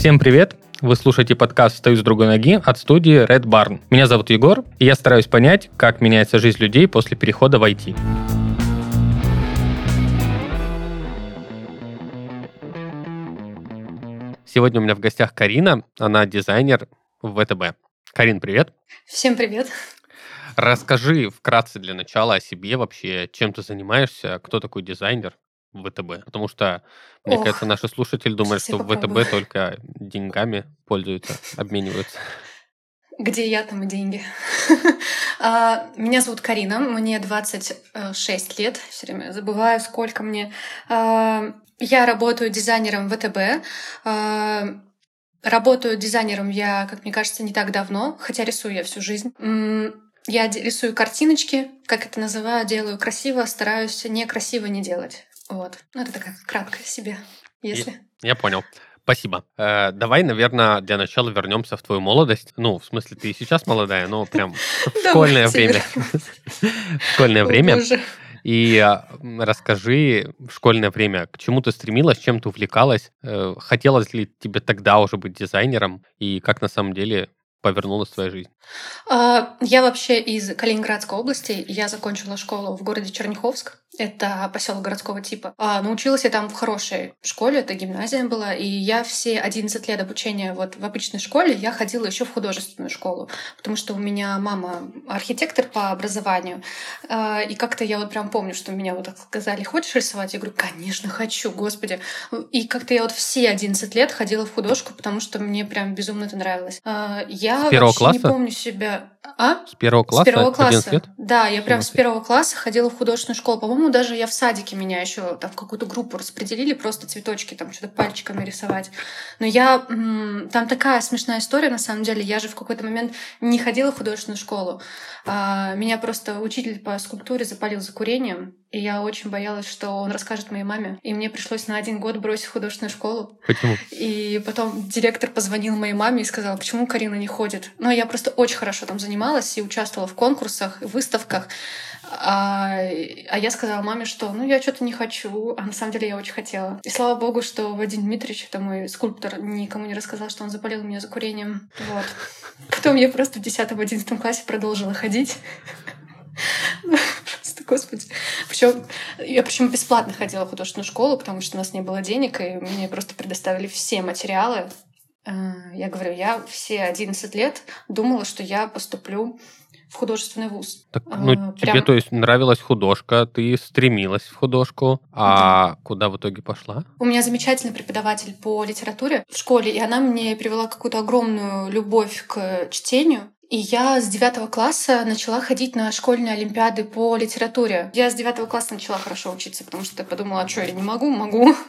Всем привет! Вы слушаете подкаст «Стою с другой ноги» от студии Red Barn. Меня зовут Егор, и я стараюсь понять, как меняется жизнь людей после перехода в IT. Сегодня у меня в гостях Карина, она дизайнер в ВТБ. Карин, привет. Всем привет. Расскажи вкратце для начала о себе вообще, чем ты занимаешься, кто такой дизайнер ВТБ. Потому что, мне Ох, кажется, наши слушатели думают, что попробую. ВТБ только деньгами пользуются, обмениваются. Где я, там и деньги. А, Меня зовут Карина, мне 26 лет, все время забываю, сколько мне. А, Я работаю дизайнером ВТБ. А, Работаю дизайнером я, как мне кажется, не так давно, хотя рисую я всю жизнь. Я рисую картиночки, как это называю, делаю красиво, стараюсь некрасиво не делать. Вот. Ну, это такая краткая себе, если... Я понял. Спасибо. Э, давай, наверное, для начала вернемся в твою молодость. Ну, в смысле, ты и сейчас молодая, но прям в школьное время. В школьное время. И расскажи в школьное время, к чему ты стремилась, чем ты увлекалась, Э, хотелось ли тебе тогда уже быть дизайнером, и как на самом деле повернулась твоя жизнь? А, Я вообще из Калининградской области. Я закончила школу в городе Черняховск. Это поселок городского типа. А, Научилась я там в хорошей школе, это гимназия была. И я все 11 лет обучения вот в обычной школе, я ходила еще в художественную школу. Потому что у меня мама архитектор по образованию. А, И как-то я вот прям помню, что меня вот так сказали, хочешь рисовать? Я говорю, конечно, хочу, господи. И как-то я вот все 11 лет ходила в художку, потому что мне прям безумно это нравилось. А, Я С первого вообще не класса? помню себя. А? С первого класса? С первого 11 класса. Да, я прям с первого класса ходила в художественную школу. По-моему, даже я в садике меня еще там в какую-то группу распределили, просто цветочки там что-то пальчиками рисовать. Но я... Там такая смешная история, на самом деле. Я же в какой-то момент не ходила в художественную школу. А, Меня просто учитель по скульптуре запалил за курением. И я очень боялась, что он расскажет моей маме. И мне пришлось на один год бросить художественную школу. Почему? И потом директор позвонил моей маме и сказал, почему Карина не ходит. Но я просто очень хорошо там занималась и участвовала в конкурсах, выставках. А, а я сказала маме, что ну я что-то не хочу, а на самом деле я очень хотела. И слава богу, что Вадим Дмитриевич, это мой скульптор, никому не рассказал, что он запалил меня за курением. Вот. Потом я просто в 10-11 классе продолжила ходить. Просто, господи. Причем я причем бесплатно ходила в художественную школу, потому что у нас не было денег, и мне просто предоставили все материалы. Э, Я говорю, я все 11 лет думала, что я поступлю в художественный вуз. Так, А, ну, тебе, прям- то есть, нравилась художка, ты стремилась в художку, а куда в итоге пошла? У меня замечательный преподаватель по литературе в школе, и она мне привела какую-то огромную любовь к чтению. И я с девятого класса начала ходить на школьные олимпиады по литературе. Я с девятого класса начала хорошо учиться, потому что я подумала, а что я не могу, могу.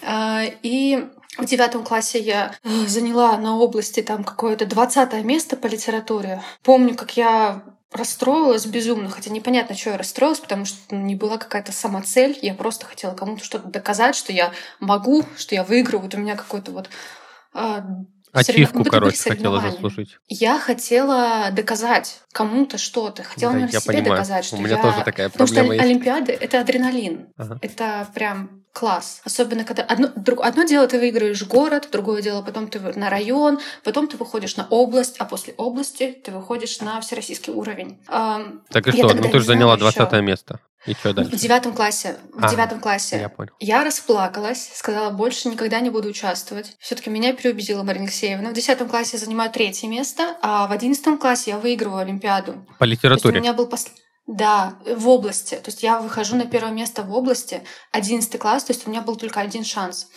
А, И в девятом классе я э, заняла на области там какое-то двадцатое место по литературе. Помню, как я расстроилась безумно, хотя непонятно, что я расстроилась, потому что не была какая-то самоцель, я просто хотела кому-то что-то доказать, что я могу, что я выиграю, вот у меня какой-то вот а, Ачивку, были короче, хотела заслужить. Я хотела доказать кому-то что-то, хотела, Да, наверное, себе понимаю. доказать, что У меня я... тоже такая Потому что есть. Олимпиады — это адреналин. Ага. Это прям класс. Особенно, когда одно, друг- одно дело ты выиграешь город, другое дело потом ты на район, потом ты выходишь на область, а после области ты выходишь на всероссийский уровень. Так и я что? Ну, ты же заняла знала ещё. 20 место. И что В дальше? девятом классе. В А, девятом классе. Я понял. Я расплакалась, сказала, больше никогда не буду участвовать. Все-таки меня переубедила Марина Алексеевна. В десятом классе я занимаю третье место, а в одиннадцатом классе я выигрываю Олимпиаду. По есть у литературе. меня был пос- Да, в области. То есть я выхожу на первое место в области, 11 класс, то есть у меня был только один шанс.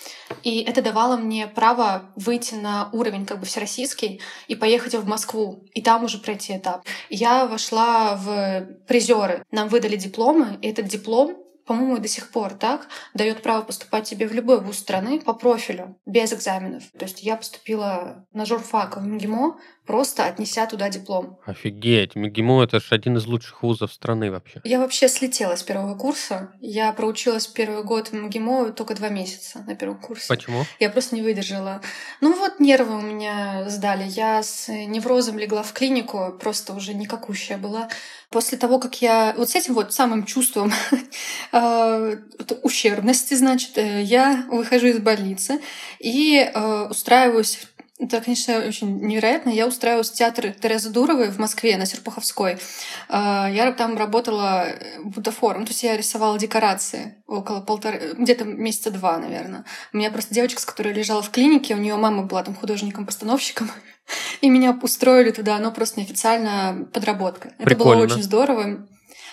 И это давало мне право выйти на уровень как бы всероссийский и поехать в Москву, и там уже пройти этап. Я вошла в призеры. Нам выдали дипломы, и этот диплом по-моему, до сих пор так, дает право поступать тебе в любой вуз страны по профилю, без экзаменов. То есть я поступила на журфак в МГИМО просто отнеся туда диплом. Офигеть, МГИМО это же один из лучших вузов страны вообще. Я вообще слетела с первого курса. Я проучилась первый год в МГИМО только два месяца на первом курсе. Почему? Я просто не выдержала. Ну вот нервы у меня сдали. Я с неврозом легла в клинику, просто уже никакущая была. После того, как я вот с этим вот самым чувством э, ущербности, значит, э, я выхожу из больницы и э, устраиваюсь это, конечно, очень невероятно. Я устраивалась в театр Терезы Дуровой в Москве на Серпуховской. Я там работала бутафором, то есть я рисовала декорации около полтора, где-то месяца два, наверное. У меня просто девочка, с которой лежала в клинике, у нее мама была там художником-постановщиком, и меня устроили туда, но просто неофициально подработка. Прикольно. Это было очень здорово.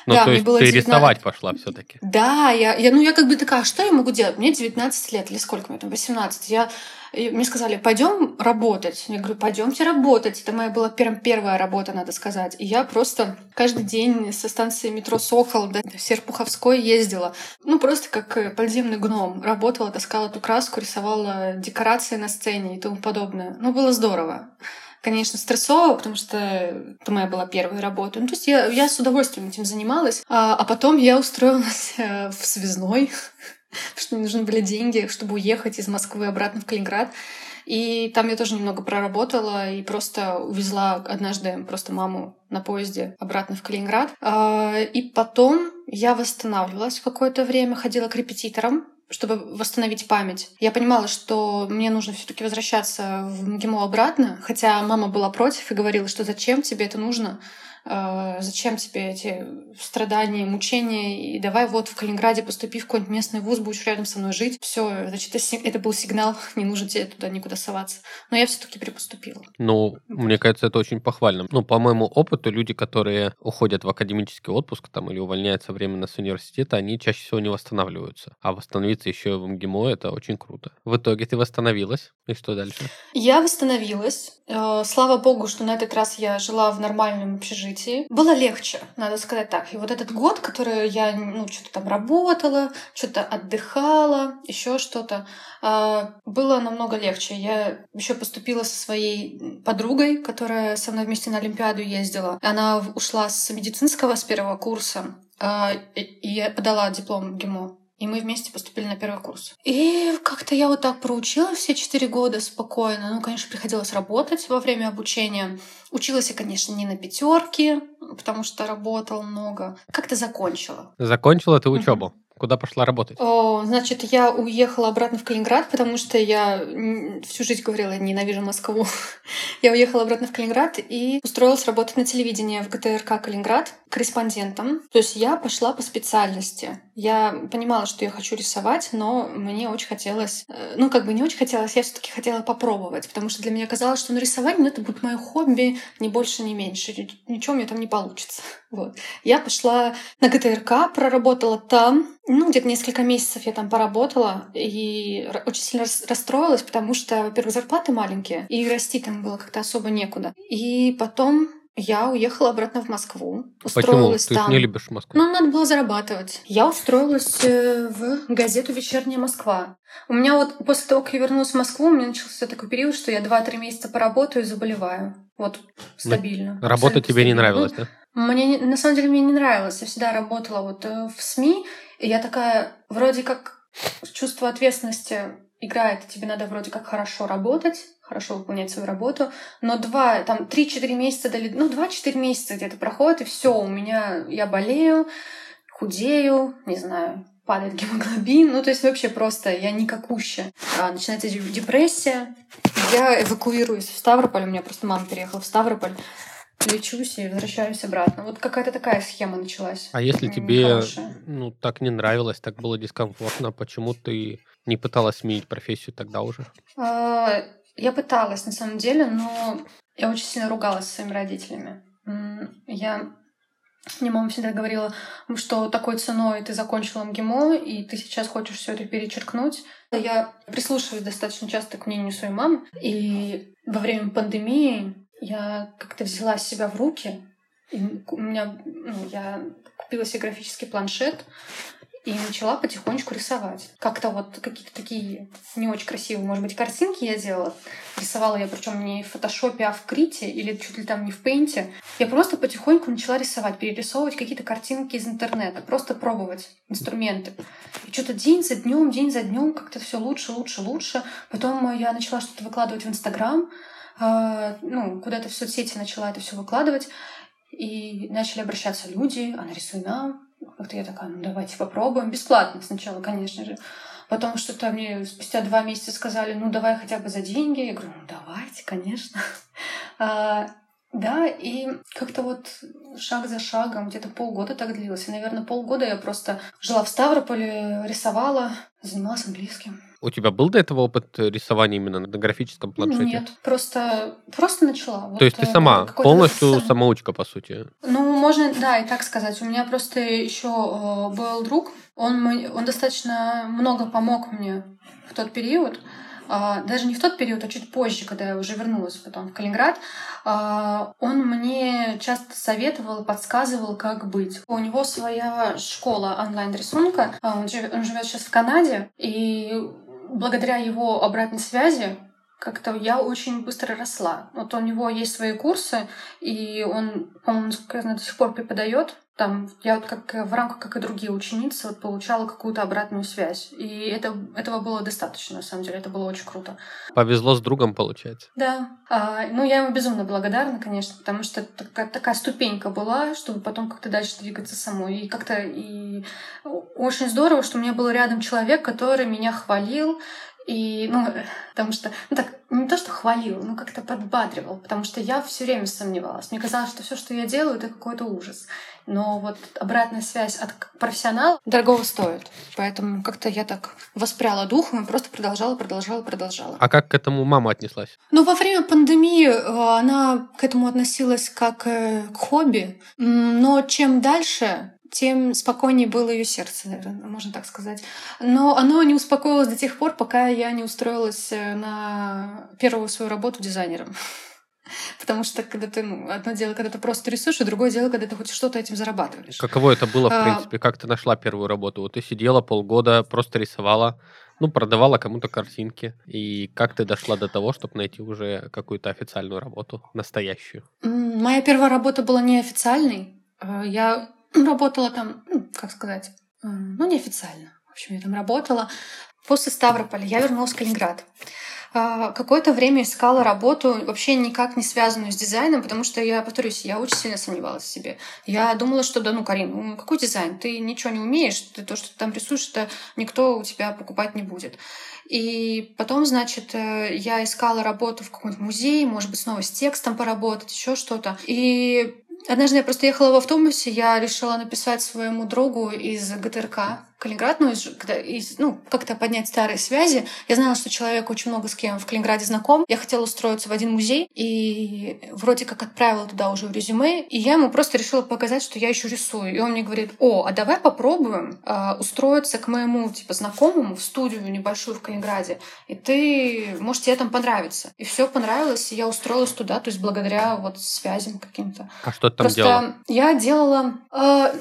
Ну, да, то есть было ты 19 рисовать пошла все-таки. Да, я, я, ну я как бы такая, «А что я могу делать? Мне 19 лет или сколько мне там, 18. Я, мне сказали, пойдем работать. Я говорю, пойдемте работать. Это моя была прям первая работа, надо сказать. И я просто каждый день со станции метро Сокол до Серпуховской ездила. Ну, просто как э, подземный гном. Работала, таскала эту краску, рисовала декорации на сцене и тому подобное. Ну, было здорово конечно, стрессово, потому что это моя была первая работа. Ну, то есть я, я с удовольствием этим занималась. А, а потом я устроилась э, в связной, потому что мне нужны были деньги, чтобы уехать из Москвы обратно в Калининград. И там я тоже немного проработала и просто увезла однажды просто маму на поезде обратно в Калининград. А, и потом я восстанавливалась какое-то время, ходила к репетиторам, чтобы восстановить память. Я понимала, что мне нужно все-таки возвращаться в МГИМО обратно, хотя мама была против и говорила, что зачем тебе это нужно, зачем тебе эти страдания, мучения, и давай вот в Калининграде поступи в какой-нибудь местный вуз, будешь рядом со мной жить. Все, значит, это был сигнал, не нужно тебе туда никуда соваться. Но я все-таки припоступила. Ну, мне кажется, это очень похвально. Ну, по моему опыту, люди, которые уходят в академический отпуск там или увольняются временно с университета, они чаще всего не восстанавливаются. А восстановиться еще в МГИМО это очень круто. В итоге ты восстановилась. И что дальше? Я восстановилась. Э, слава богу, что на этот раз я жила в нормальном общежитии. Было легче, надо сказать так. И вот этот год, который я, ну, что-то там работала, что-то отдыхала, еще что-то, э, было намного легче. Я еще поступила со своей подругой, которая со мной вместе на Олимпиаду ездила. Она ушла с медицинского с первого курса э, и подала диплом ГИМО. И мы вместе поступили на первый курс. И как-то я вот так проучила все четыре года спокойно. Ну, конечно, приходилось работать во время обучения. Училась я, конечно, не на пятерке, потому что работала много. Как-то закончила. Закончила ты учебу? Угу. Куда пошла работать? О, значит, я уехала обратно в Калининград, потому что я всю жизнь говорила, ненавижу Москву. я уехала обратно в Калининград и устроилась работать на телевидении в ГТРК Калининград корреспондентом. То есть я пошла по специальности. Я понимала, что я хочу рисовать, но мне очень хотелось... Э, ну, как бы не очень хотелось, я все таки хотела попробовать, потому что для меня казалось, что ну, рисование, ну, это будет мое хобби, ни больше, ни меньше. Ничего мне там не получится. Вот. Я пошла на ГТРК, проработала там, ну, где-то несколько месяцев я там поработала и очень сильно расстроилась, потому что, во-первых, зарплаты маленькие, и расти там было как-то особо некуда. И потом я уехала обратно в Москву. Устроилась Почему? Ты там. не любишь Москву? Ну, надо было зарабатывать. Я устроилась э, в газету «Вечерняя Москва». У меня вот после того, как я вернулась в Москву, у меня начался такой период, что я 2-3 месяца поработаю и заболеваю. Вот, стабильно. Но работа тебе не нравилась, ну, да? Мне, на самом деле, мне не нравилось. Я всегда работала вот э, в СМИ, и я такая, вроде как чувство ответственности играет, тебе надо вроде как хорошо работать, хорошо выполнять свою работу, но два, там, три-четыре месяца, дали, ну, два-четыре месяца где-то проходит, и все, у меня, я болею, худею, не знаю, падает гемоглобин, ну, то есть вообще просто я никакущая. А, начинается депрессия, я эвакуируюсь в Ставрополь, у меня просто мама переехала в Ставрополь, лечусь и возвращаюсь обратно. Вот какая-то такая схема началась. А если тебе ну, так не нравилось, так было дискомфортно, почему ты не пыталась сменить профессию тогда уже? А, я пыталась, на самом деле, но я очень сильно ругалась со своими родителями. Я мне мама всегда говорила, что такой ценой ты закончила МГИМО, и ты сейчас хочешь все это перечеркнуть. Я прислушиваюсь достаточно часто к мнению своей мамы. И во время пандемии я как-то взяла себя в руки. И у меня, ну, я купила себе графический планшет и начала потихонечку рисовать. Как-то вот какие-то такие не очень красивые, может быть, картинки я делала. Рисовала я причем не в фотошопе, а в крите или чуть ли там не в пейнте. Я просто потихоньку начала рисовать, перерисовывать какие-то картинки из интернета, просто пробовать инструменты. И что-то день за днем, день за днем как-то все лучше, лучше, лучше. Потом я начала что-то выкладывать в Инстаграм, э, ну, куда-то в соцсети начала это все выкладывать. И начали обращаться люди, а нарисуй нам, как-то я такая, ну давайте попробуем. Бесплатно сначала, конечно же. Потом что-то мне спустя два месяца сказали, ну давай хотя бы за деньги. Я говорю, ну давайте, конечно. А, да, и как-то вот шаг за шагом, где-то полгода так длилось. И, наверное, полгода я просто жила в Ставрополе, рисовала, занималась английским. У тебя был до этого опыт рисования именно на графическом планшете? Нет, просто, просто начала. То есть ты э, сама, полностью сам... самоучка, по сути? Ну, можно, да, и так сказать. У меня просто еще э, был друг, он, он достаточно много помог мне в тот период. А, даже не в тот период, а чуть позже, когда я уже вернулась потом в Калининград, а, он мне часто советовал, подсказывал, как быть. У него своя школа онлайн-рисунка, а, он живет сейчас в Канаде, и благодаря его обратной связи как-то я очень быстро росла. Вот у него есть свои курсы, и он, по-моему, насколько я знаю, до сих пор преподает. Там я вот как в рамках, как и другие ученицы, вот получала какую-то обратную связь. И это, этого было достаточно, на самом деле. Это было очень круто. Повезло с другом, получается. Да. А, ну, я ему безумно благодарна, конечно, потому что такая, такая ступенька была, чтобы потом как-то дальше двигаться самой. И как-то и очень здорово, что у меня был рядом человек, который меня хвалил, и, ну, потому что, ну так, не то, что хвалил, но как-то подбадривал, потому что я все время сомневалась. Мне казалось, что все, что я делаю, это какой-то ужас. Но вот обратная связь от профессионала дорогого стоит. Поэтому как-то я так воспряла духом и просто продолжала, продолжала, продолжала. А как к этому мама отнеслась? Ну, во время пандемии э, она к этому относилась как э, к хобби. Но чем дальше, тем спокойнее было ее сердце, наверное, можно так сказать. Но оно не успокоилось до тех пор, пока я не устроилась э, на первую свою работу дизайнером. Потому что когда ты, ну, одно дело, когда ты просто рисуешь, и другое дело, когда ты хоть что-то этим зарабатываешь. Каково это было, в а, принципе? Как ты нашла первую работу? Вот ты сидела полгода, просто рисовала, ну, продавала кому-то картинки. И как ты дошла до того, чтобы найти уже какую-то официальную работу, настоящую? Моя первая работа была неофициальной. А, я работала там, ну, как сказать, ну, неофициально. В общем, я там работала. После Ставрополя я вернулась в Калининград. А, какое-то время искала работу, вообще никак не связанную с дизайном, потому что я, повторюсь, я очень сильно сомневалась в себе. Я думала, что да ну, Карин, ну какой дизайн? Ты ничего не умеешь, ты то, что ты там рисуешь, это никто у тебя покупать не будет. И потом, значит, э, я искала работу в каком-нибудь музее, может быть, снова с текстом поработать, еще что-то. И Однажды я просто ехала в автобусе, я решила написать своему другу из ГТРК, Калининград, ну, из, из, ну, как-то поднять старые связи. Я знала, что человек очень много с кем в Калининграде знаком. Я хотела устроиться в один музей, и вроде как отправила туда уже резюме, и я ему просто решила показать, что я еще рисую. И он мне говорит, о, а давай попробуем э, устроиться к моему, типа, знакомому в студию небольшую в Калининграде, и ты, может, тебе там понравится. И все понравилось, и я устроилась туда, то есть благодаря вот связям каким-то. А что ты там Просто делала? я делала... Э,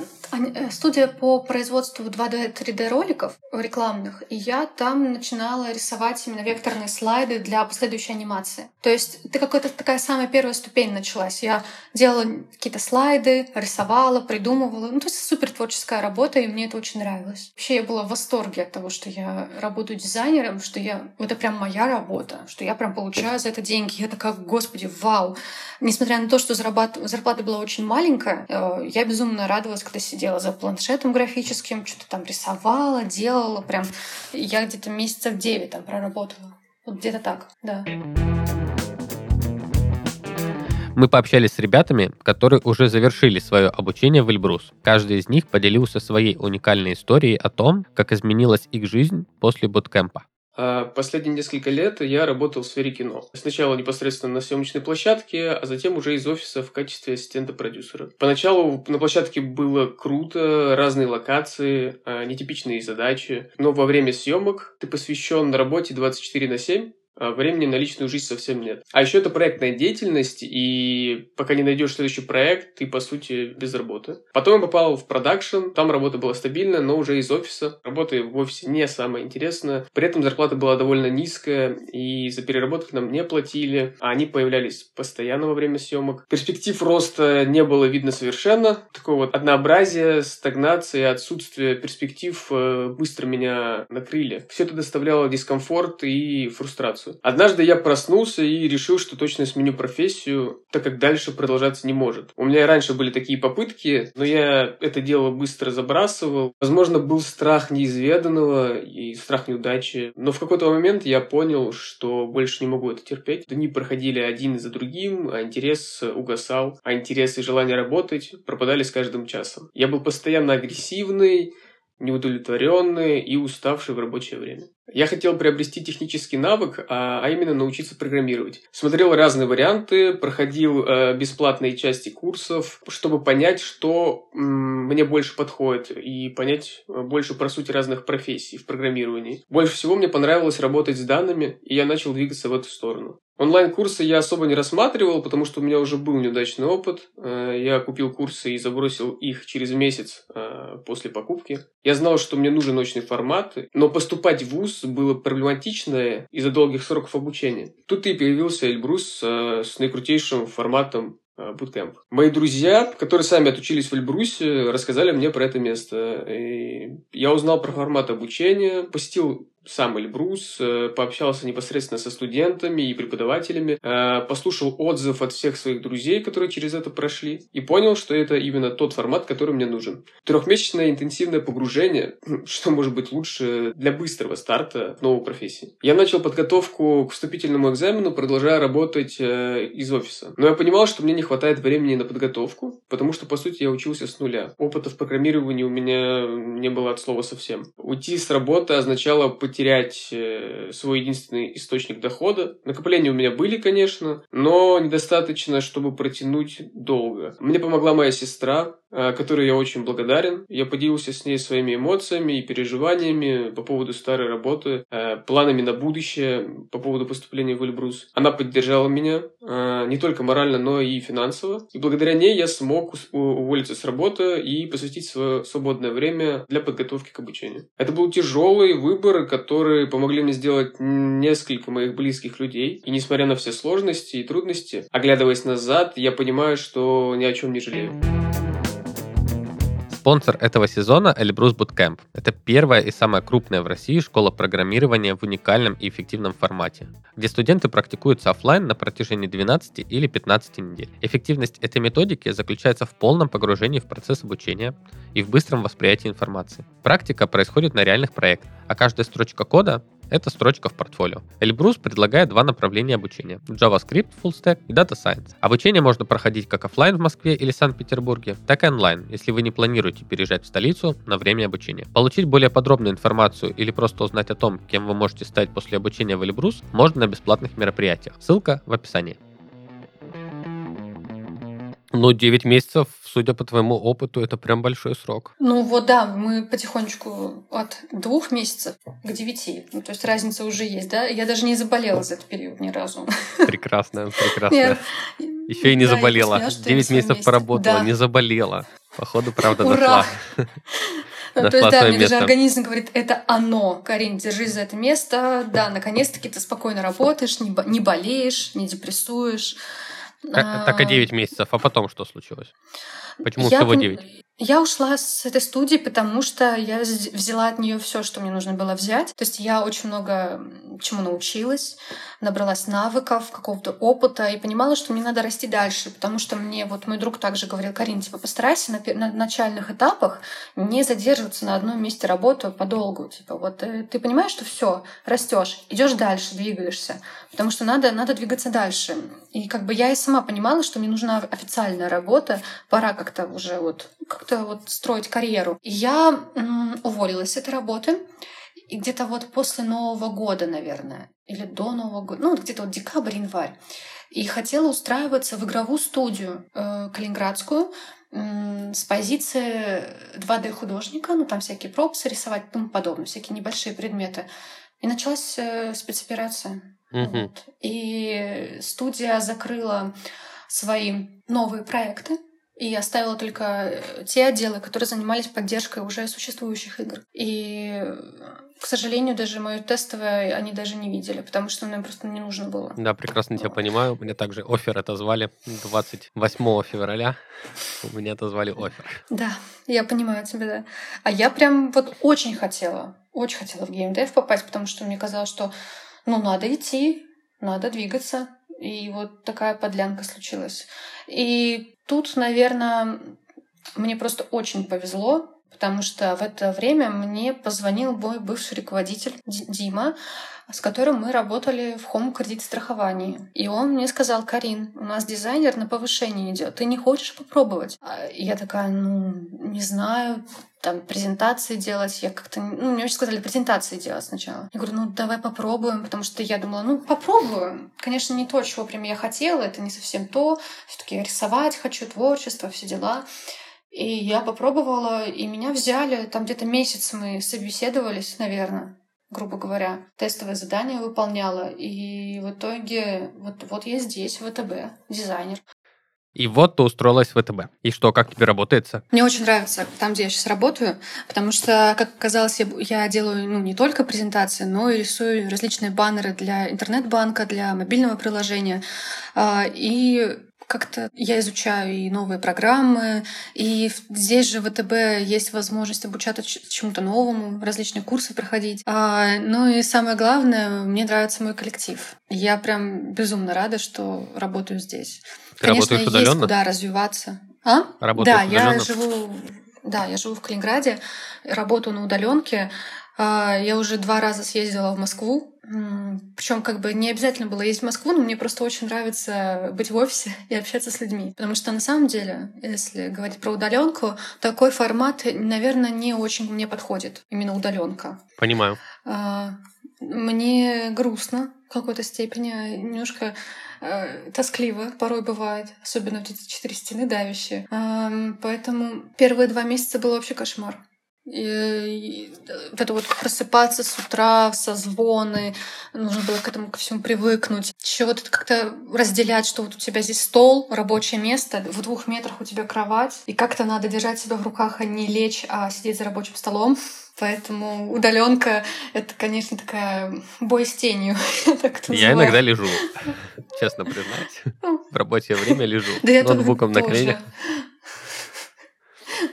студия по производству 2D, 3D роликов рекламных, и я там начинала рисовать именно векторные слайды для последующей анимации. То есть это какая-то такая самая первая ступень началась. Я делала какие-то слайды, рисовала, придумывала. Ну, то есть супер творческая работа, и мне это очень нравилось. Вообще я была в восторге от того, что я работаю дизайнером, что я... Это прям моя работа, что я прям получаю за это деньги. Я такая, господи, вау! Несмотря на то, что зарплата, зарплата была очень маленькая, э, я безумно радовалась, когда сидела за планшетом графическим, что-то там рисовала, делала. Прям я где-то месяцев 9 там проработала. Вот где-то так, да. Мы пообщались с ребятами, которые уже завершили свое обучение в Эльбрус. Каждый из них поделился своей уникальной историей о том, как изменилась их жизнь после буткемпа. А последние несколько лет я работал в сфере кино. Сначала непосредственно на съемочной площадке, а затем уже из офиса в качестве ассистента-продюсера. Поначалу на площадке было круто, разные локации, а, нетипичные задачи, но во время съемок ты посвящен работе 24 на 7, а времени на личную жизнь совсем нет. А еще это проектная деятельность, и пока не найдешь следующий проект, ты, по сути, без работы. Потом я попал в продакшн, там работа была стабильная, но уже из офиса. Работа в офисе не самая интересная. При этом зарплата была довольно низкая, и за переработки нам не платили, а они появлялись постоянно во время съемок. Перспектив роста не было видно совершенно. Такое вот однообразие, стагнация, отсутствие перспектив э, быстро меня накрыли. Все это доставляло дискомфорт и фрустрацию. Однажды я проснулся и решил, что точно сменю профессию, так как дальше продолжаться не может. У меня и раньше были такие попытки, но я это дело быстро забрасывал. Возможно, был страх неизведанного и страх неудачи. Но в какой-то момент я понял, что больше не могу это терпеть. Дни проходили один за другим, а интерес угасал, а интерес и желание работать пропадали с каждым часом. Я был постоянно агрессивный, неудовлетворенный и уставший в рабочее время. Я хотел приобрести технический навык, а, а именно научиться программировать. Смотрел разные варианты, проходил э, бесплатные части курсов, чтобы понять, что м, мне больше подходит, и понять э, больше про суть разных профессий в программировании. Больше всего мне понравилось работать с данными, и я начал двигаться в эту сторону. Онлайн-курсы я особо не рассматривал, потому что у меня уже был неудачный опыт. Э, я купил курсы и забросил их через месяц э, после покупки. Я знал, что мне нужен очный формат, но поступать в ВУЗ было проблематично из-за долгих сроков обучения. Тут и появился Эльбрус э, с наикрутейшим форматом Bootcamp. Мои друзья, которые сами отучились в Эльбрусе, рассказали мне про это место. И я узнал про формат обучения, посетил сам Эльбрус, э, пообщался непосредственно со студентами и преподавателями, э, послушал отзыв от всех своих друзей, которые через это прошли, и понял, что это именно тот формат, который мне нужен. Трехмесячное интенсивное погружение, что может быть лучше для быстрого старта в новой профессии. Я начал подготовку к вступительному экзамену, продолжая работать э, из офиса. Но я понимал, что мне не хватает времени на подготовку, потому что, по сути, я учился с нуля. Опыта в программировании у меня не было от слова совсем. Уйти с работы означало потерять терять э, свой единственный источник дохода. Накопления у меня были, конечно, но недостаточно, чтобы протянуть долго. Мне помогла моя сестра, которой я очень благодарен. Я поделился с ней своими эмоциями и переживаниями по поводу старой работы, э, планами на будущее, по поводу поступления в Эльбрус. Она поддержала меня не только морально, но и финансово. И благодаря ней я смог уволиться с работы и посвятить свое свободное время для подготовки к обучению. Это был тяжелый выбор, который помогли мне сделать несколько моих близких людей. И несмотря на все сложности и трудности, оглядываясь назад, я понимаю, что ни о чем не жалею. Спонсор этого сезона — Эльбрус Bootcamp. Это первая и самая крупная в России школа программирования в уникальном и эффективном формате, где студенты практикуются офлайн на протяжении 12 или 15 недель. Эффективность этой методики заключается в полном погружении в процесс обучения и в быстром восприятии информации. Практика происходит на реальных проектах, а каждая строчка кода это строчка в портфолио. Эльбрус предлагает два направления обучения – JavaScript, Full Stack и Data Science. Обучение можно проходить как офлайн в Москве или Санкт-Петербурге, так и онлайн, если вы не планируете переезжать в столицу на время обучения. Получить более подробную информацию или просто узнать о том, кем вы можете стать после обучения в Эльбрус, можно на бесплатных мероприятиях. Ссылка в описании. Ну, 9 месяцев, судя по твоему опыту, это прям большой срок. Ну вот да, мы потихонечку от двух месяцев к девяти. Ну, то есть разница уже есть, да? Я даже не заболела за этот период ни разу. Прекрасно, прекрасно. Еще и не заболела. Девять месяцев поработала, не заболела. Походу, правда, Ура! Ну, то есть, да, мне даже организм говорит, это оно. Карин, держись за это место. Да, наконец-таки ты спокойно работаешь, не болеешь, не депрессуешь. Так, так и 9 месяцев. А потом что случилось? Почему я всего 9? Я ушла с этой студии, потому что я взяла от нее все, что мне нужно было взять. То есть я очень много чему научилась, набралась навыков, какого-то опыта и понимала, что мне надо расти дальше, потому что мне вот мой друг также говорил, Карин, типа постарайся на, на начальных этапах не задерживаться на одном месте работы подолгу. Типа вот э, ты понимаешь, что все, растешь, идешь дальше, двигаешься, потому что надо, надо двигаться дальше. И как бы я и сама понимала, что мне нужна официальная работа, пора как-то уже вот как-то вот строить карьеру. И я м, уволилась с этой работы. И где-то вот после Нового года, наверное, или до Нового года, ну, где-то вот декабрь-январь, и хотела устраиваться в игровую студию э, калининградскую э, с позиции 2D-художника, ну, там всякие пропсы рисовать и тому подобное, всякие небольшие предметы. И началась э, спецоперация. Мгм. Вот. И студия закрыла свои новые проекты и оставила только э, те отделы, которые занимались поддержкой уже существующих игр. И, к сожалению, даже мое тестовое они даже не видели, потому что нам просто не нужно было. Да, прекрасно тебя понимаю. Мне также офер отозвали 28 февраля. У меня отозвали офер. Да, я понимаю тебя, да. А я прям вот очень хотела, очень хотела в геймдев попасть, потому что мне казалось, что ну надо идти, надо двигаться. И вот такая подлянка случилась. И тут, наверное, мне просто очень повезло, потому что в это время мне позвонил мой бывший руководитель Ди- Дима, с которым мы работали в Home кредит страховании. И он мне сказал, Карин, у нас дизайнер на повышение идет, ты не хочешь попробовать? А я такая, ну, не знаю, там презентации делать, я как-то... Ну, мне очень сказали презентации делать сначала. Я говорю, ну, давай попробуем, потому что я думала, ну, попробуем. Конечно, не то, чего прям я хотела, это не совсем то. все таки я рисовать хочу, творчество, все дела. И я попробовала, и меня взяли. Там где-то месяц мы собеседовались, наверное, грубо говоря. Тестовое задание выполняла. И в итоге вот, вот я здесь, в ВТБ, дизайнер. И вот ты устроилась в ВТБ. И что, как тебе работается? Мне очень нравится там, где я сейчас работаю, потому что, как оказалось, я, я делаю ну, не только презентации, но и рисую различные баннеры для интернет-банка, для мобильного приложения. А, И как-то я изучаю и новые программы, и здесь же в ВТБ есть возможность обучаться чему-то новому, различные курсы проходить. А, Ну и самое главное, мне нравится мой коллектив. Я прям безумно рада, что работаю здесь. Ты Конечно, работаешь есть удаленно? куда развиваться. А? Работаешь да, я удаленно? живу, да, я живу в Калининграде, работаю на удаленке. Я уже два раза съездила в Москву. Причем как бы не обязательно было ездить в Москву, но мне просто очень нравится быть в офисе и общаться с людьми. Потому что на самом деле, если говорить про удаленку, такой формат, наверное, не очень мне подходит. Именно удаленка. Понимаю. Мне грустно в какой-то степени, немножко э, тоскливо порой бывает, особенно вот эти четыре стены давящие. Ам, Поэтому первые два месяца был вообще кошмар. И, и вот это вот просыпаться с утра, созвоны, нужно было к этому ко всему привыкнуть. Еще вот это как-то разделять, что вот у тебя здесь стол, рабочее место, в двух метрах у тебя кровать, и как-то надо держать себя в руках, а не лечь, а сидеть за рабочим столом. Поэтому удаленка это, конечно, такая бой с тенью. я иногда лежу, честно признать. В рабочее время лежу. Ноутбуком на коленях.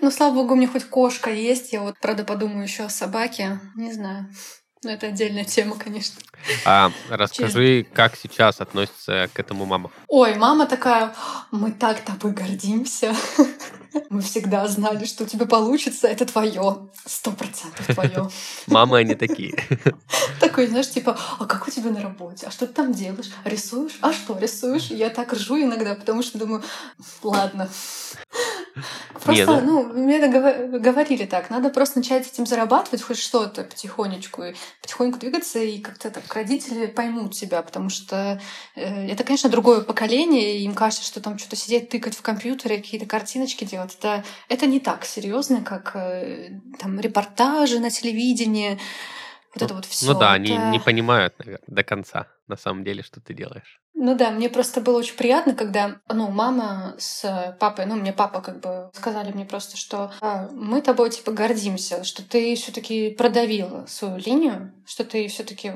Ну, слава богу, у меня хоть кошка есть. Я вот, правда, подумаю еще о собаке. Не знаю. Но это отдельная тема, конечно. А расскажи, как сейчас относится к этому мама? Ой, мама такая, мы так тобой гордимся. Мы всегда знали, что у тебя получится. Это твое. Сто процентов твое. Мамы они такие. Такой, знаешь, типа, а как у тебя на работе? А что ты там делаешь? Рисуешь? А что рисуешь? Я так ржу иногда, потому что думаю, ладно. Просто, ну- ну, мне это говорили так, надо просто начать этим зарабатывать хоть что-то потихонечку, и потихоньку двигаться, и как-то так родители поймут себя, потому что э, это, конечно, другое поколение, и им кажется, что там что-то сидеть, тыкать в компьютере, какие-то картиночки делать. Это, это не так серьезно, как э, там репортажи на телевидении, вот это вот все. Ну да, они не понимают, наверное, до конца, на самом деле, что ты делаешь. Ну да, мне просто было очень приятно, когда, ну, мама с папой, ну, мне папа как бы сказали мне просто, что «А, мы тобой типа гордимся, что ты все-таки продавила свою линию, что ты все-таки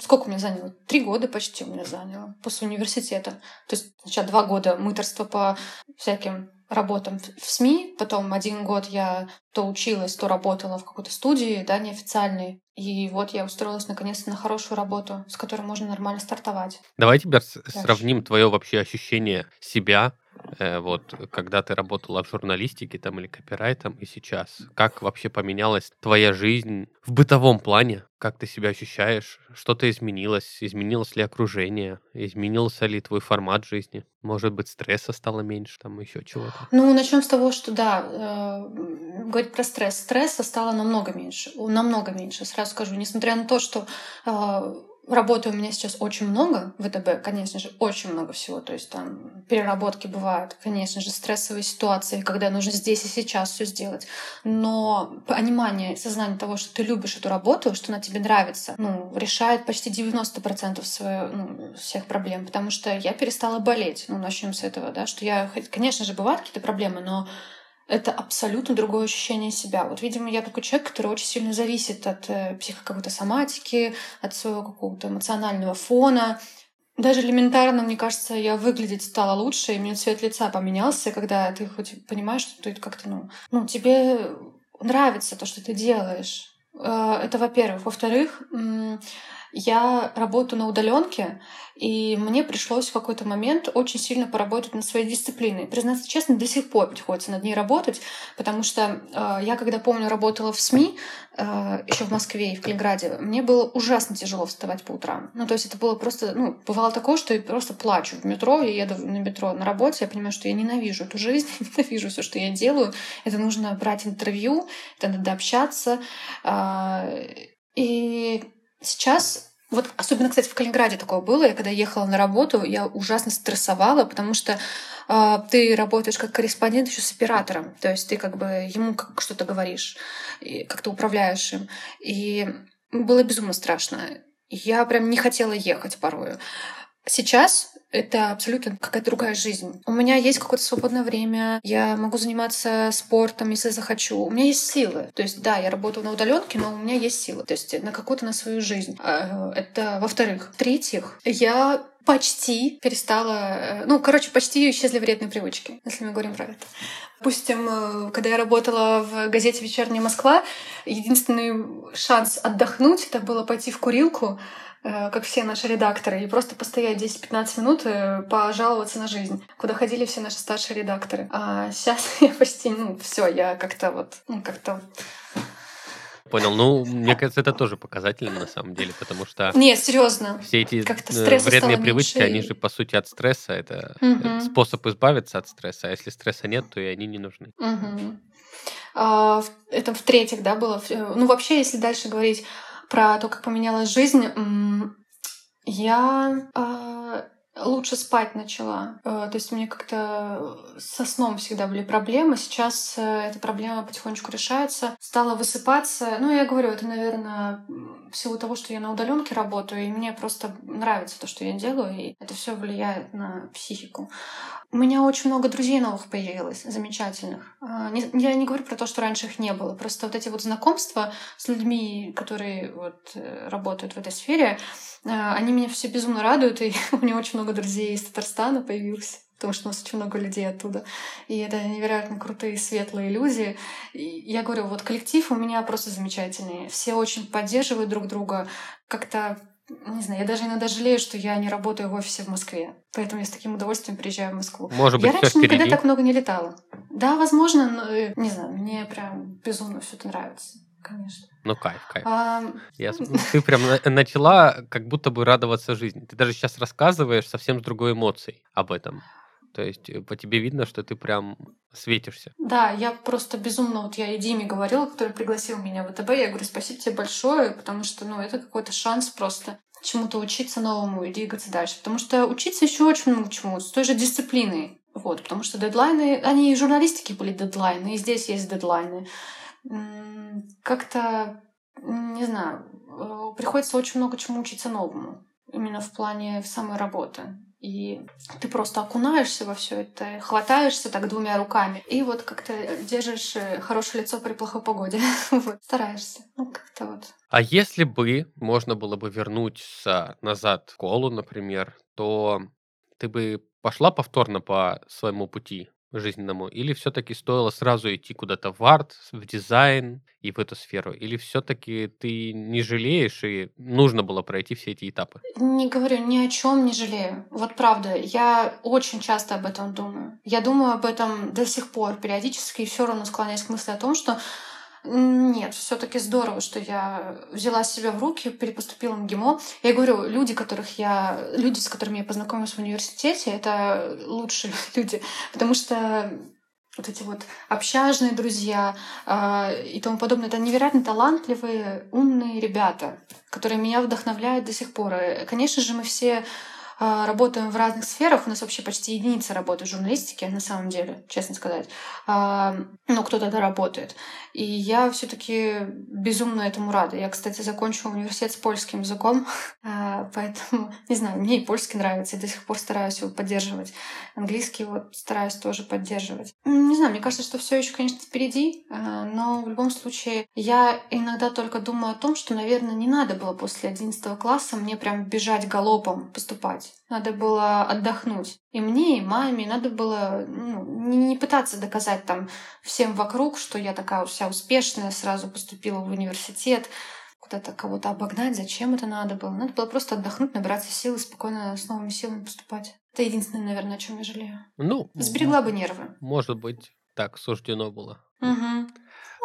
сколько у меня заняло? Три года почти у меня заняло после университета. То есть сначала два года мыторства по всяким работам в СМИ, потом один год я то училась, то работала в какой-то студии, да, неофициальной. И вот я устроилась наконец-то на хорошую работу, с которой можно нормально стартовать. Давай теперь с- сравним твое вообще ощущение себя, вот, когда ты работала в журналистике там или копирайтом и сейчас. Как вообще поменялась твоя жизнь в бытовом плане? Как ты себя ощущаешь? Что-то изменилось? Изменилось ли окружение? Изменился ли твой формат жизни? Может быть, стресса стало меньше, там еще чего-то? Ну, начнем с того, что да, э, говорить про стресс. Стресса стало намного меньше, намного меньше, сразу скажу. Несмотря на то, что э, Работы у меня сейчас очень много в ВТБ, конечно же, очень много всего. То есть там переработки бывают, конечно же, стрессовые ситуации, когда нужно здесь и сейчас все сделать. Но понимание, сознание того, что ты любишь эту работу, что она тебе нравится, ну, решает почти 90% свое, ну, всех проблем. Потому что я перестала болеть. Ну, начнем с этого, да, что я, конечно же, бывают какие-то проблемы, но это абсолютно другое ощущение себя. Вот, видимо, я такой человек, который очень сильно зависит от э, психо какой-то соматики, от своего какого-то эмоционального фона. Даже элементарно, мне кажется, я выглядеть стала лучше, и мне цвет лица поменялся, когда ты хоть понимаешь, что ты как-то, ну, ну, тебе нравится то, что ты делаешь. Э, это, во-первых. Во-вторых, я работаю на удаленке, и мне пришлось в какой-то момент очень сильно поработать над своей дисциплиной. Признаться честно, до сих пор приходится над ней работать, потому что э, я, когда помню, работала в СМИ, э, еще в Москве и в Калининграде, мне было ужасно тяжело вставать по утрам. Ну, то есть это было просто, ну, бывало такое, что я просто плачу в метро, я еду на метро на работе, я понимаю, что я ненавижу эту жизнь, ненавижу все, что я делаю. Это нужно брать интервью, это надо общаться. Э, и Сейчас вот особенно, кстати, в Калининграде такое было. Я когда ехала на работу, я ужасно стрессовала, потому что э, ты работаешь как корреспондент еще с оператором. То есть ты как бы ему как что-то говоришь, как-то управляешь им. И было безумно страшно. Я прям не хотела ехать порою. Сейчас это абсолютно какая-то другая жизнь. У меня есть какое-то свободное время, я могу заниматься спортом, если захочу. У меня есть силы. То есть, да, я работаю на удаленке, но у меня есть силы. То есть на какую-то на свою жизнь. А, это во-вторых. В-третьих, я почти перестала... Э, ну, короче, почти исчезли вредные привычки, если мы говорим про это. Допустим, э, когда я работала в газете «Вечерняя Москва», единственный шанс отдохнуть — это было пойти в курилку, Э, как все наши редакторы, и просто постоять 10-15 минут, и пожаловаться на жизнь, куда ходили все наши старшие редакторы. А сейчас я почти, ну, все, я как-то вот, ну, как-то Понял. Ну, мне кажется, это тоже показательно на самом деле, потому что... Нет, серьезно. Все эти э, вредные привычки, меньше. они же по сути от стресса. Это угу. способ избавиться от стресса. А если стресса нет, то и они не нужны. Угу. А, это в-третьих, да, было. Ну, вообще, если дальше говорить про то, как поменялась жизнь, я а, лучше спать начала. Э, то есть у меня как-то со сном всегда были проблемы. Сейчас э, эта проблема потихонечку решается. Стала высыпаться. Ну, я говорю, это, наверное, в силу того, что я на удаленке работаю, и мне просто нравится то, что я делаю, и это все влияет на психику. У меня очень много друзей новых появилось, замечательных. А, я не говорю про то, что раньше их не было. Просто вот эти вот знакомства с людьми, которые вот э, работают в этой сфере, а, они меня все безумно радуют, и у меня очень много друзей из Татарстана появилось потому что у нас очень много людей оттуда. И это невероятно крутые, светлые люди. И я говорю, вот коллектив у меня просто замечательный. Все очень поддерживают друг друга. Как-то не знаю, я даже иногда жалею, что я не работаю в офисе в Москве. Поэтому я с таким удовольствием приезжаю в Москву. Может быть, я раньше никогда так много не летала. Да, возможно, но, э, не знаю, мне прям безумно все это нравится. Конечно. Ну, кайф, кайф. А... Я, ты прям начала как будто бы радоваться жизни. Ты даже сейчас рассказываешь совсем с другой эмоцией об этом. То есть э, по тебе видно, что ты прям светишься. Да, я просто безумно, вот я и Диме говорила, который пригласил меня в ВТБ, я говорю, спасибо тебе большое, потому что, ну, это какой-то шанс просто чему-то учиться новому и двигаться дальше. Потому что учиться еще очень много чему, с той же дисциплиной. Вот, потому что дедлайны, они и журналистики были дедлайны, и здесь есть дедлайны. Как-то, не знаю, э, приходится очень много чему учиться новому. Именно в плане самой работы. И ты просто окунаешься во все это, хватаешься так двумя руками, и вот как-то держишь э, хорошее лицо при плохой погоде. вот, стараешься. Ну, как-то вот. А если бы можно было бы вернуться назад в школу, например, то ты бы пошла повторно по своему пути? Жизненному, или все-таки стоило сразу идти куда-то в арт, в дизайн и в эту сферу, или все-таки ты не жалеешь и нужно было пройти все эти этапы? Не говорю ни о чем не жалею. Вот правда, я очень часто об этом думаю. Я думаю об этом до сих пор периодически и все равно склоняюсь к мысли о том, что нет, все-таки здорово, что я взяла себя в руки, перепоступила на ГИМО. Я говорю, люди, которых я, люди, с которыми я познакомилась в университете, это лучшие люди, потому что вот эти вот общажные друзья э, и тому подобное. Это невероятно талантливые, умные ребята, которые меня вдохновляют до сих пор. И, конечно же, мы все работаем в разных сферах. У нас вообще почти единица работы в журналистике, на самом деле, честно сказать. А, но кто-то да работает. И я все таки безумно этому рада. Я, кстати, закончила университет с польским языком, а, поэтому, не знаю, мне и польский нравится, и до сих пор стараюсь его поддерживать. Английский вот стараюсь тоже поддерживать. Не знаю, мне кажется, что все еще, конечно, впереди, но в любом случае я иногда только думаю о том, что, наверное, не надо было после 11 класса мне прям бежать галопом поступать. Надо было отдохнуть. И мне, и маме надо было ну, не, не пытаться доказать там всем вокруг, что я такая вся успешная, сразу поступила в университет, куда-то кого-то обогнать, зачем это надо было. Надо было просто отдохнуть, набраться сил и спокойно с новыми силами поступать. Это единственное, наверное, о чем я жалею. Ну, Сберегла бы нервы. Может быть, так суждено было. Угу.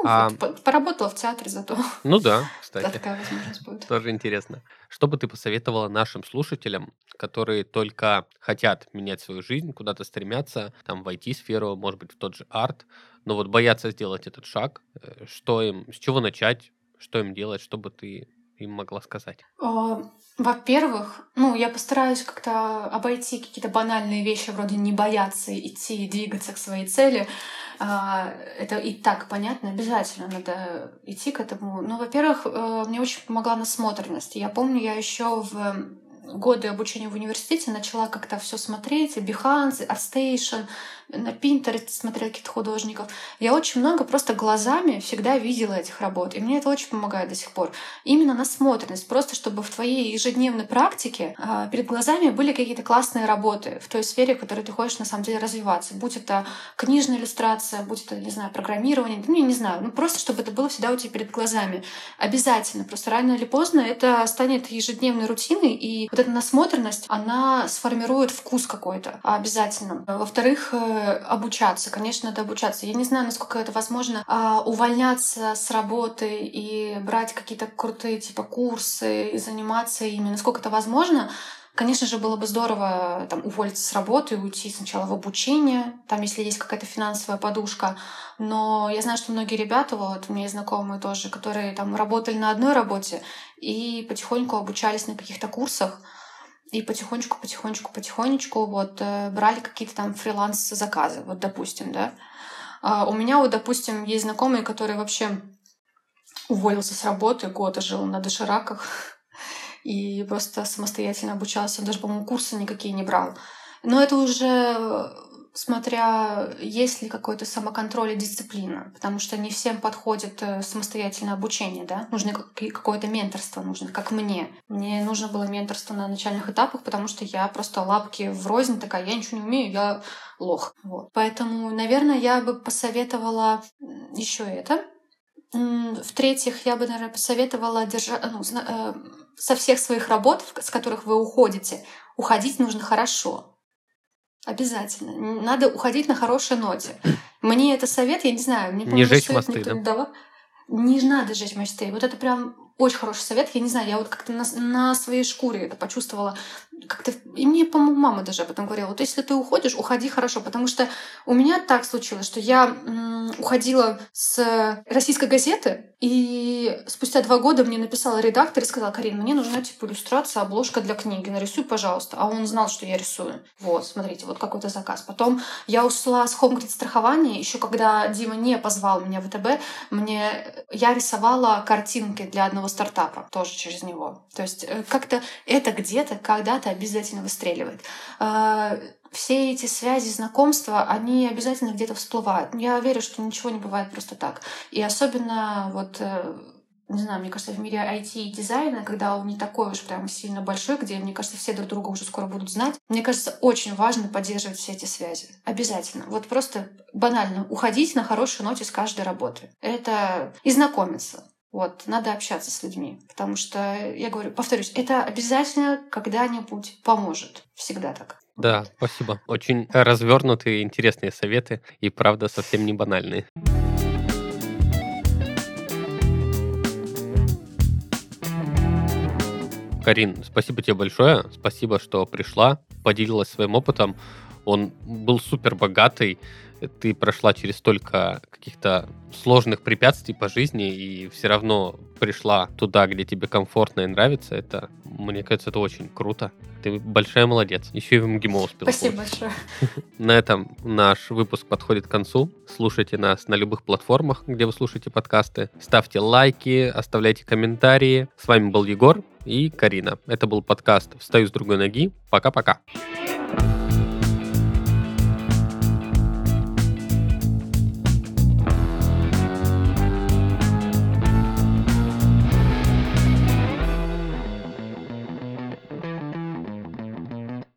Ну, а... вот, поработала в театре зато. Ну да, кстати. Да, такая возможность будет. Тоже интересно. Что бы ты посоветовала нашим слушателям, которые только хотят менять свою жизнь, куда-то стремятся, там, в IT-сферу, может быть, в тот же арт, но вот боятся сделать этот шаг, э, что им, с чего начать, что им делать, что бы ты им могла сказать? А, во-первых, ну, я постараюсь как-то обойти какие-то банальные вещи, вроде не бояться идти и двигаться к своей цели. А, это и так понятно, обязательно надо идти к этому. Но, во-первых, э, мне очень помогла насмотренность. Я помню, я еще в годы обучения в университете начала как-то все смотреть, Behance, ArtStation, на Pinterest смотрела каких-то художников. Я очень много просто глазами всегда видела этих работ. И мне это очень помогает до сих пор. Именно насмотренность. Просто чтобы в твоей ежедневной практике э, перед глазами были какие-то классные работы в той сфере, в которой ты хочешь на самом деле развиваться. Будь это книжная иллюстрация, будь это, не знаю, программирование, ну, я не знаю. Ну, просто чтобы это было всегда у тебя перед глазами. Обязательно. Просто рано или поздно это станет ежедневной рутиной, и вот эта насмотренность, она сформирует вкус какой-то обязательно. Во-вторых, э, обучаться. Конечно, надо обучаться. Я не знаю, насколько это возможно а, увольняться с работы и брать какие-то крутые типа курсы и заниматься ими. Насколько это возможно? Конечно же, было бы здорово там, уволиться с работы и уйти сначала в обучение, там, если есть какая-то финансовая подушка. Но я знаю, что многие ребята, вот у меня есть знакомые тоже, которые там работали на одной работе и потихоньку обучались на каких-то курсах, и потихонечку, потихонечку, потихонечку вот э, брали какие-то там фриланс-заказы, вот допустим, да. А у меня вот, допустим, есть знакомый, который вообще уволился с работы, год жил на дошираках и просто самостоятельно обучался. Даже, по-моему, курсы никакие не брал. Но это уже смотря есть ли какой-то самоконтроль и дисциплина, потому что не всем подходит э, самостоятельное обучение, да, нужно какое-то менторство, нужно, как мне. Мне нужно было менторство на начальных этапах, потому что я просто лапки в рознь такая, я ничего не умею, я лох. Вот. Поэтому, наверное, я бы посоветовала еще это. В-третьих, я бы, наверное, посоветовала держать, ну, э, со всех своих работ, с которых вы уходите, уходить нужно хорошо. Обязательно. Надо уходить на хорошей ноте. Мне это совет, я не знаю, мне не жечь мосты, да? Давал. Не надо жечь мосты. Вот это прям очень хороший совет. Я не знаю, я вот как-то на, на своей шкуре это почувствовала. Как-то... И мне, по-моему, мама даже об этом говорила. Вот если ты уходишь, уходи хорошо. Потому что у меня так случилось, что я м- уходила с российской газеты, и спустя два года мне написала редактор и сказала, Карин, мне нужна типа иллюстрация, обложка для книги, нарисуй, пожалуйста. А он знал, что я рисую. Вот, смотрите, вот какой-то заказ. Потом я ушла с Home страхования, еще когда Дима не позвал меня в ВТБ, мне я рисовала картинки для одного стартапа, тоже через него. То есть э, как-то это где-то когда-то обязательно выстреливает а, все эти связи, знакомства, они обязательно где-то всплывают. Я верю, что ничего не бывает просто так. И особенно вот э, не знаю, мне кажется, в мире IT и дизайна, когда он не такой уж прям сильно большой, где, мне кажется, все друг друга уже скоро будут знать, мне кажется, очень важно поддерживать все эти связи. Обязательно. Вот просто банально уходить на хорошей ноте с каждой работы. Это и знакомиться. Вот, надо общаться с людьми, потому что, я говорю, повторюсь, это обязательно когда-нибудь поможет. Всегда так. Да, спасибо. Очень развернутые, интересные советы и, правда, совсем не банальные. Карин, спасибо тебе большое. Спасибо, что пришла, поделилась своим опытом. Он был супер богатый. Ты прошла через столько каких-то сложных препятствий по жизни и все равно пришла туда, где тебе комфортно и нравится, это, мне кажется, это очень круто. Ты большая молодец. Еще и в МГИМО успела. Спасибо большое. На этом наш выпуск подходит к концу. Слушайте нас на любых платформах, где вы слушаете подкасты. Ставьте лайки, оставляйте комментарии. С вами был Егор и Карина. Это был подкаст «Встаю с другой ноги». Пока-пока. thank you